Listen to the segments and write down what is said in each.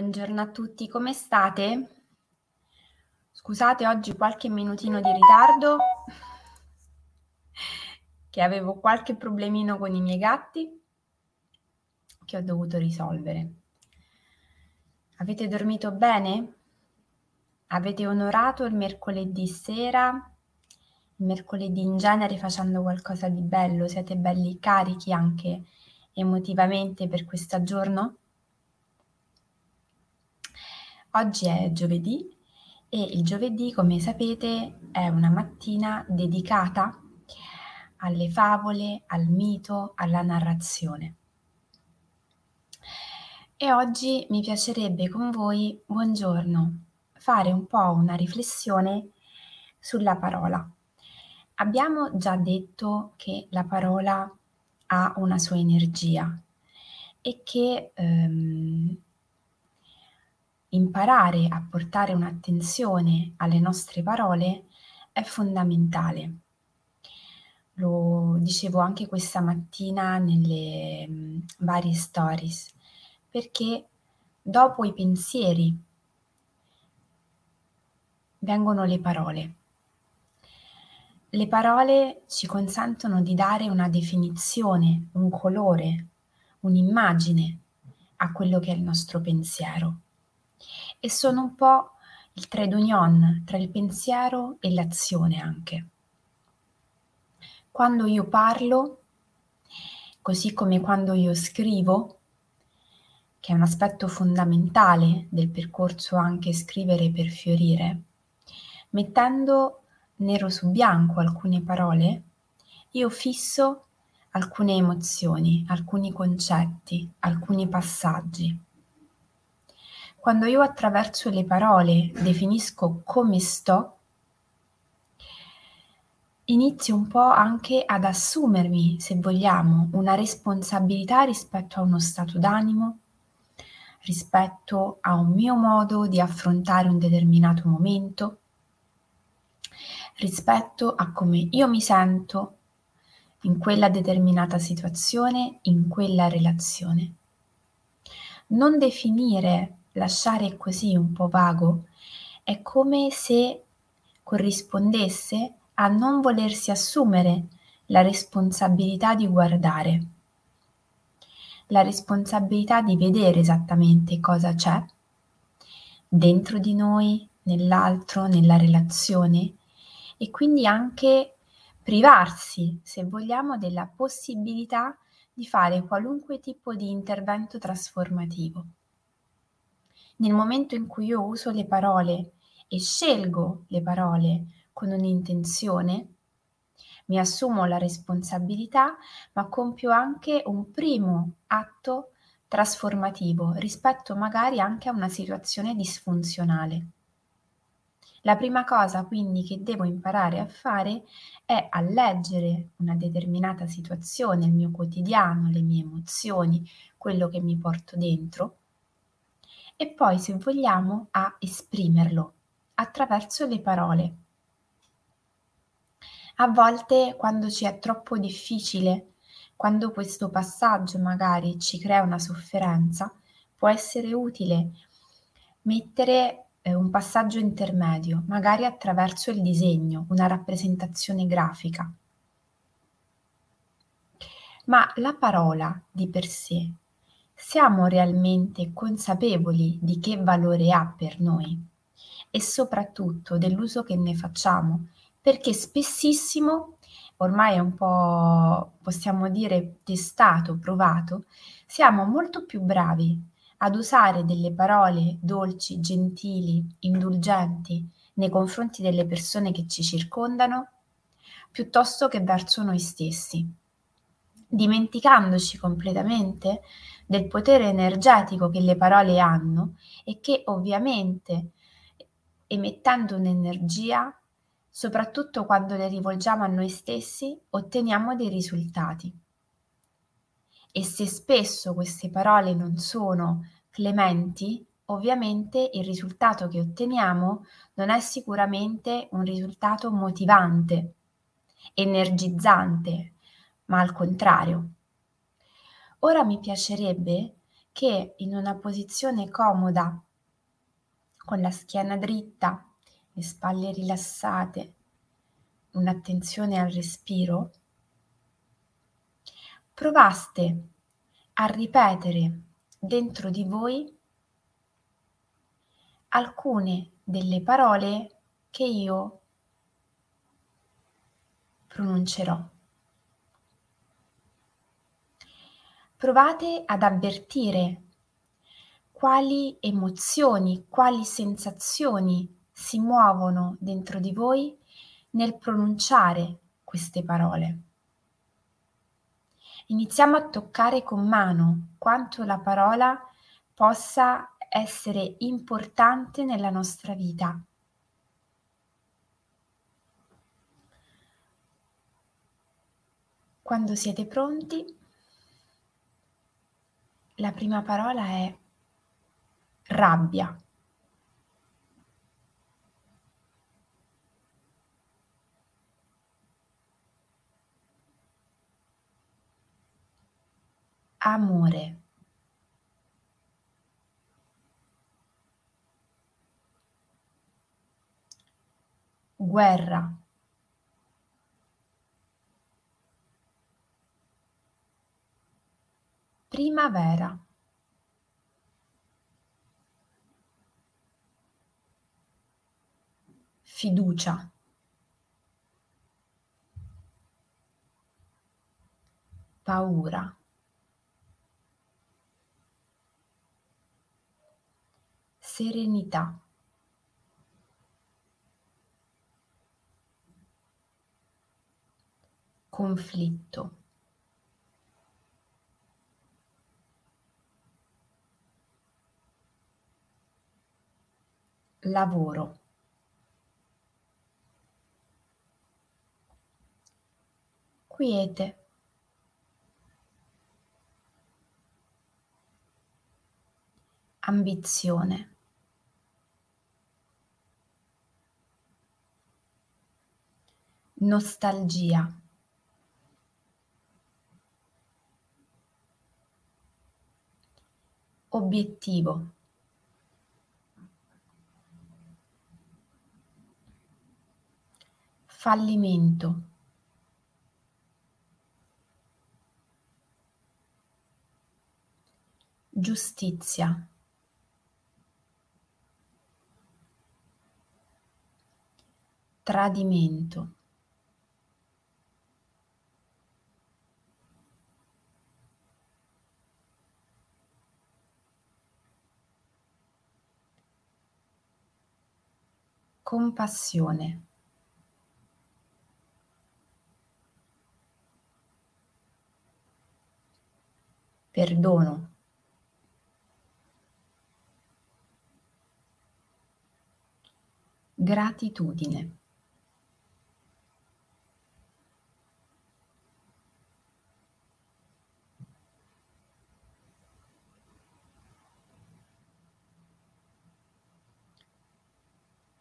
Buongiorno a tutti, come state? Scusate oggi qualche minutino di ritardo, che avevo qualche problemino con i miei gatti che ho dovuto risolvere. Avete dormito bene? Avete onorato il mercoledì sera? Il mercoledì in genere facendo qualcosa di bello? Siete belli carichi anche emotivamente per questo giorno? Oggi è giovedì e il giovedì, come sapete, è una mattina dedicata alle favole, al mito, alla narrazione. E oggi mi piacerebbe con voi, buongiorno, fare un po' una riflessione sulla parola. Abbiamo già detto che la parola ha una sua energia e che ehm, imparare a portare un'attenzione alle nostre parole è fondamentale. Lo dicevo anche questa mattina nelle mh, varie stories, perché dopo i pensieri vengono le parole. Le parole ci consentono di dare una definizione, un colore, un'immagine a quello che è il nostro pensiero e sono un po' il trade union tra il pensiero e l'azione anche. Quando io parlo, così come quando io scrivo, che è un aspetto fondamentale del percorso anche scrivere per fiorire, mettendo nero su bianco alcune parole, io fisso alcune emozioni, alcuni concetti, alcuni passaggi. Quando io attraverso le parole definisco come sto, inizio un po' anche ad assumermi, se vogliamo, una responsabilità rispetto a uno stato d'animo, rispetto a un mio modo di affrontare un determinato momento, rispetto a come io mi sento in quella determinata situazione, in quella relazione. Non definire lasciare così un po' vago è come se corrispondesse a non volersi assumere la responsabilità di guardare, la responsabilità di vedere esattamente cosa c'è dentro di noi, nell'altro, nella relazione e quindi anche privarsi, se vogliamo, della possibilità di fare qualunque tipo di intervento trasformativo nel momento in cui io uso le parole e scelgo le parole con un'intenzione, mi assumo la responsabilità, ma compio anche un primo atto trasformativo rispetto magari anche a una situazione disfunzionale. La prima cosa quindi che devo imparare a fare è a leggere una determinata situazione, il mio quotidiano, le mie emozioni, quello che mi porto dentro e poi, se vogliamo, a esprimerlo attraverso le parole. A volte, quando ci è troppo difficile, quando questo passaggio magari ci crea una sofferenza, può essere utile mettere eh, un passaggio intermedio, magari attraverso il disegno, una rappresentazione grafica. Ma la parola di per sé siamo realmente consapevoli di che valore ha per noi e soprattutto dell'uso che ne facciamo, perché spessissimo, ormai è un po', possiamo dire, testato, provato, siamo molto più bravi ad usare delle parole dolci, gentili, indulgenti nei confronti delle persone che ci circondano, piuttosto che verso noi stessi, dimenticandoci completamente del potere energetico che le parole hanno e che ovviamente emettendo un'energia, soprattutto quando le rivolgiamo a noi stessi, otteniamo dei risultati. E se spesso queste parole non sono clementi, ovviamente il risultato che otteniamo non è sicuramente un risultato motivante, energizzante, ma al contrario Ora mi piacerebbe che in una posizione comoda, con la schiena dritta, le spalle rilassate, un'attenzione al respiro, provaste a ripetere dentro di voi alcune delle parole che io pronuncerò. Provate ad avvertire quali emozioni, quali sensazioni si muovono dentro di voi nel pronunciare queste parole. Iniziamo a toccare con mano quanto la parola possa essere importante nella nostra vita. Quando siete pronti, la prima parola è rabbia. Amore. Guerra. Primavera. Fiducia. Paura. Serenità. Conflitto. Lavoro. Quiete. Ambizione. Nostalgia. Obiettivo. Fallimento. Giustizia. Tradimento. Compassione. Perdono. Gratitudine.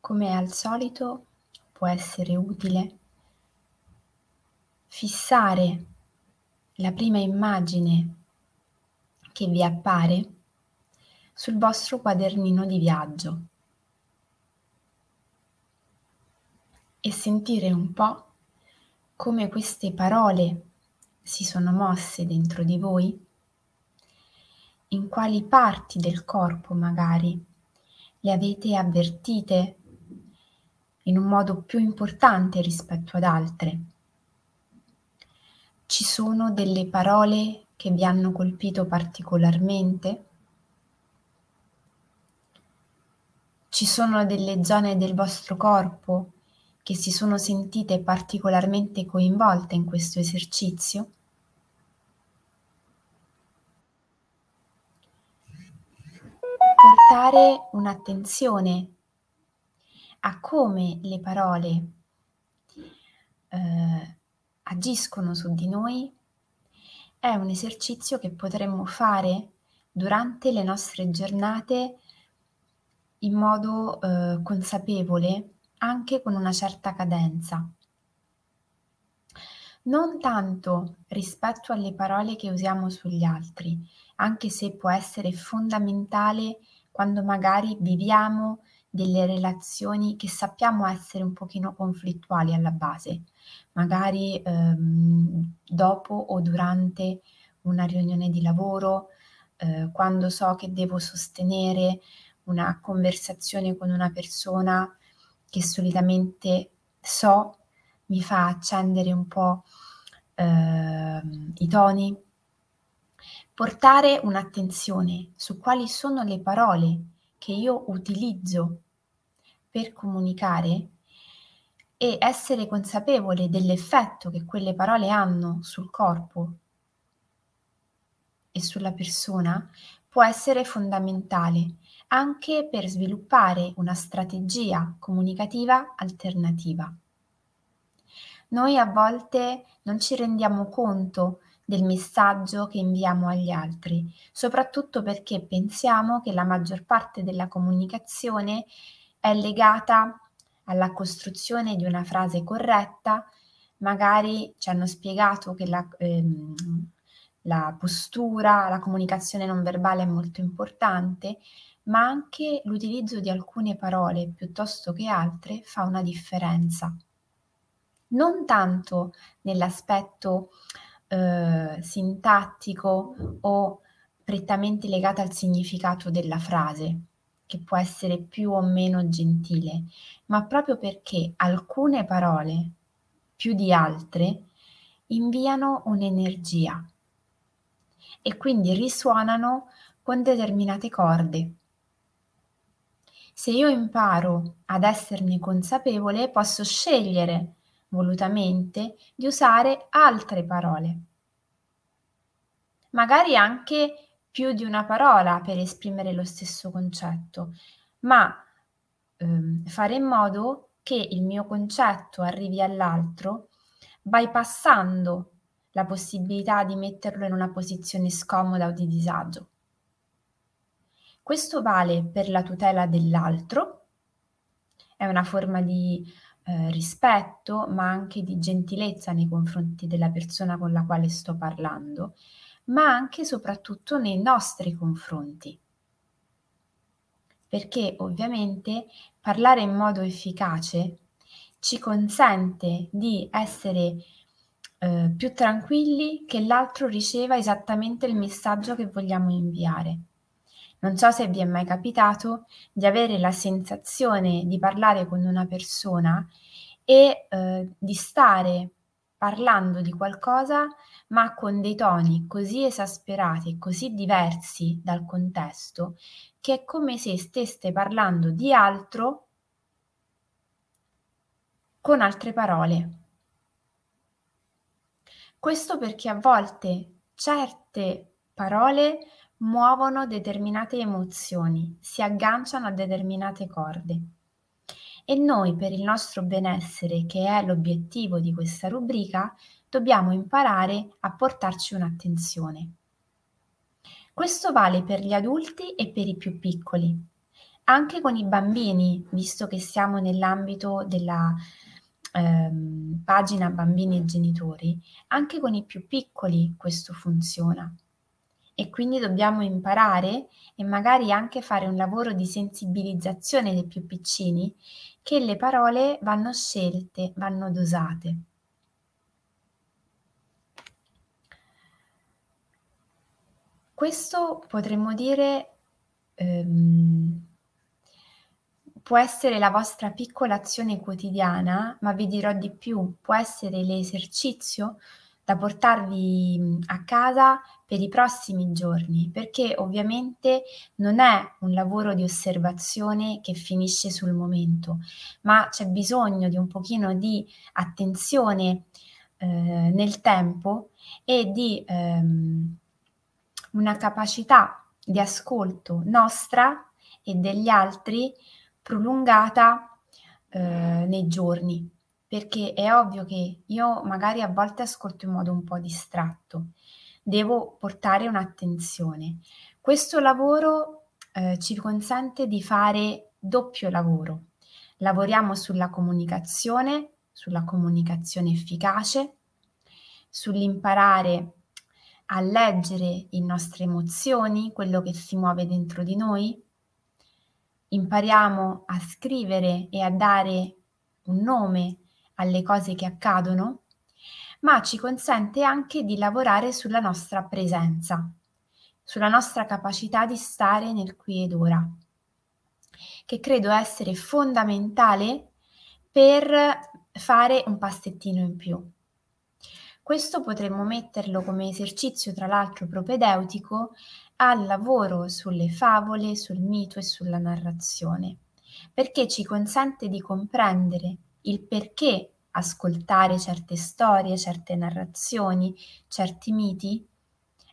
Come al solito può essere utile fissare la prima immagine che vi appare sul vostro quadernino di viaggio e sentire un po' come queste parole si sono mosse dentro di voi, in quali parti del corpo magari le avete avvertite in un modo più importante rispetto ad altre. Ci sono delle parole che vi hanno colpito particolarmente? Ci sono delle zone del vostro corpo che si sono sentite particolarmente coinvolte in questo esercizio? Portare un'attenzione a come le parole eh, agiscono su di noi è un esercizio che potremmo fare durante le nostre giornate in modo eh, consapevole, anche con una certa cadenza. non tanto rispetto alle parole che usiamo sugli altri, anche se può essere fondamentale quando magari viviamo delle relazioni che sappiamo essere un pochino conflittuali alla base, magari ehm, dopo o durante una riunione di lavoro, eh, quando so che devo sostenere una conversazione con una persona che solitamente so mi fa accendere un po' eh, i toni, portare un'attenzione su quali sono le parole che io utilizzo per comunicare e essere consapevole dell'effetto che quelle parole hanno sul corpo e sulla persona può essere fondamentale anche per sviluppare una strategia comunicativa alternativa. Noi a volte non ci rendiamo conto del messaggio che inviamo agli altri, soprattutto perché pensiamo che la maggior parte della comunicazione è legata alla costruzione di una frase corretta, magari ci hanno spiegato che la, ehm, la postura, la comunicazione non verbale è molto importante, ma anche l'utilizzo di alcune parole piuttosto che altre fa una differenza. Non tanto nell'aspetto eh, sintattico o prettamente legata al significato della frase, che può essere più o meno gentile, ma proprio perché alcune parole, più di altre, inviano un'energia e quindi risuonano con determinate corde. Se io imparo ad esserne consapevole, posso scegliere volutamente di usare altre parole. Magari anche più di una parola per esprimere lo stesso concetto, ma ehm, fare in modo che il mio concetto arrivi all'altro bypassando la possibilità di metterlo in una posizione scomoda o di disagio. Questo vale per la tutela dell'altro, è una forma di eh, rispetto, ma anche di gentilezza nei confronti della persona con la quale sto parlando, ma anche e soprattutto nei nostri confronti. Perché ovviamente parlare in modo efficace ci consente di essere eh, più tranquilli che l'altro riceva esattamente il messaggio che vogliamo inviare. Non so se vi è mai capitato di avere la sensazione di parlare con una persona e eh, di stare parlando di qualcosa ma con dei toni così esasperati e così diversi dal contesto che è come se steste parlando di altro con altre parole. Questo perché a volte certe parole muovono determinate emozioni, si agganciano a determinate corde. E noi, per il nostro benessere, che è l'obiettivo di questa rubrica, dobbiamo imparare a portarci un'attenzione. Questo vale per gli adulti e per i più piccoli. Anche con i bambini, visto che siamo nell'ambito della ehm, pagina bambini e genitori, anche con i più piccoli questo funziona e quindi dobbiamo imparare e magari anche fare un lavoro di sensibilizzazione dei più piccini che le parole vanno scelte, vanno dosate. Questo potremmo dire ehm, può essere la vostra piccola azione quotidiana, ma vi dirò di più, può essere l'esercizio da portarvi a casa per i prossimi giorni, perché ovviamente non è un lavoro di osservazione che finisce sul momento, ma c'è bisogno di un pochino di attenzione eh, nel tempo e di ehm, una capacità di ascolto nostra e degli altri prolungata eh, nei giorni perché è ovvio che io magari a volte ascolto in modo un po' distratto, devo portare un'attenzione. Questo lavoro eh, ci consente di fare doppio lavoro. Lavoriamo sulla comunicazione, sulla comunicazione efficace, sull'imparare a leggere le nostre emozioni, quello che si muove dentro di noi. Impariamo a scrivere e a dare un nome alle cose che accadono, ma ci consente anche di lavorare sulla nostra presenza, sulla nostra capacità di stare nel qui ed ora, che credo essere fondamentale per fare un passettino in più. Questo potremmo metterlo come esercizio, tra l'altro, propedeutico al lavoro sulle favole, sul mito e sulla narrazione, perché ci consente di comprendere il perché ascoltare certe storie, certe narrazioni, certi miti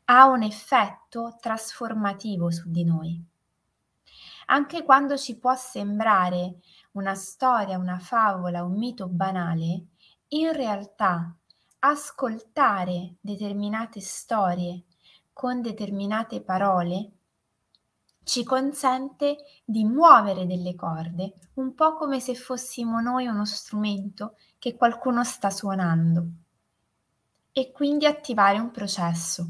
ha un effetto trasformativo su di noi. Anche quando ci può sembrare una storia, una favola, un mito banale, in realtà ascoltare determinate storie con determinate parole ci consente di muovere delle corde, un po' come se fossimo noi uno strumento che qualcuno sta suonando e quindi attivare un processo.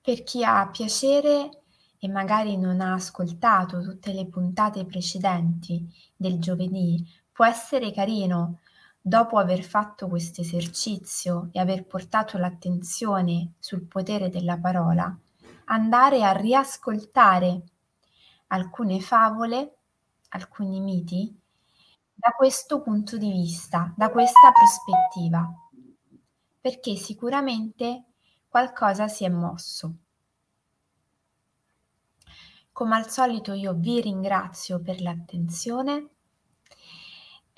Per chi ha piacere e magari non ha ascoltato tutte le puntate precedenti del giovedì, può essere carino dopo aver fatto questo esercizio e aver portato l'attenzione sul potere della parola, andare a riascoltare alcune favole, alcuni miti, da questo punto di vista, da questa prospettiva, perché sicuramente qualcosa si è mosso. Come al solito io vi ringrazio per l'attenzione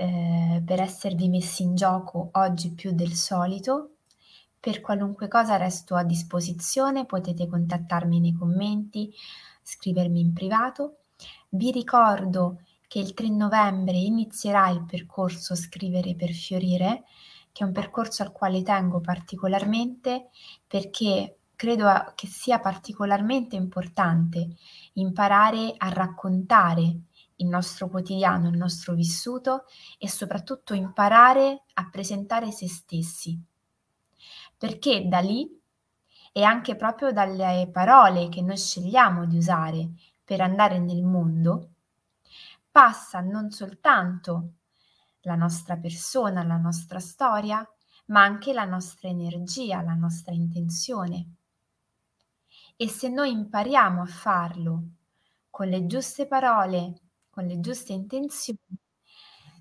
eh, per esservi messi in gioco oggi più del solito. Per qualunque cosa resto a disposizione, potete contattarmi nei commenti, scrivermi in privato. Vi ricordo che il 3 novembre inizierà il percorso Scrivere per fiorire, che è un percorso al quale tengo particolarmente perché credo che sia particolarmente importante imparare a raccontare il nostro quotidiano, il nostro vissuto e soprattutto imparare a presentare se stessi. Perché da lì e anche proprio dalle parole che noi scegliamo di usare per andare nel mondo, passa non soltanto la nostra persona, la nostra storia, ma anche la nostra energia, la nostra intenzione. E se noi impariamo a farlo con le giuste parole, con le giuste intenzioni,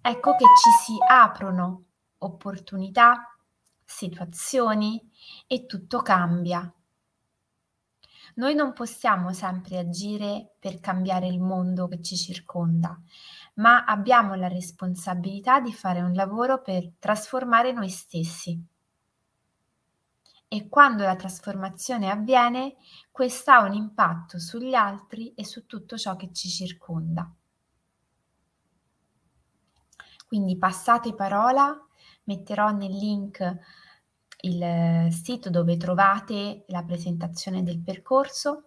ecco che ci si aprono opportunità, situazioni e tutto cambia. Noi non possiamo sempre agire per cambiare il mondo che ci circonda, ma abbiamo la responsabilità di fare un lavoro per trasformare noi stessi. E quando la trasformazione avviene, questa ha un impatto sugli altri e su tutto ciò che ci circonda. Quindi passate parola, metterò nel link il sito dove trovate la presentazione del percorso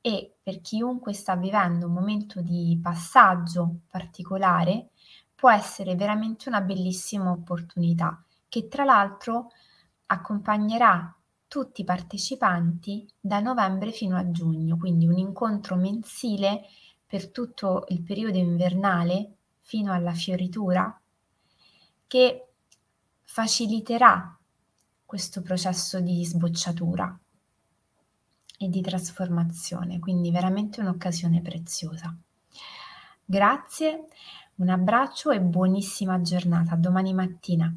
e per chiunque sta vivendo un momento di passaggio particolare può essere veramente una bellissima opportunità che tra l'altro accompagnerà tutti i partecipanti da novembre fino a giugno, quindi un incontro mensile per tutto il periodo invernale fino alla fioritura che faciliterà questo processo di sbocciatura e di trasformazione, quindi veramente un'occasione preziosa. Grazie, un abbraccio e buonissima giornata. Domani mattina.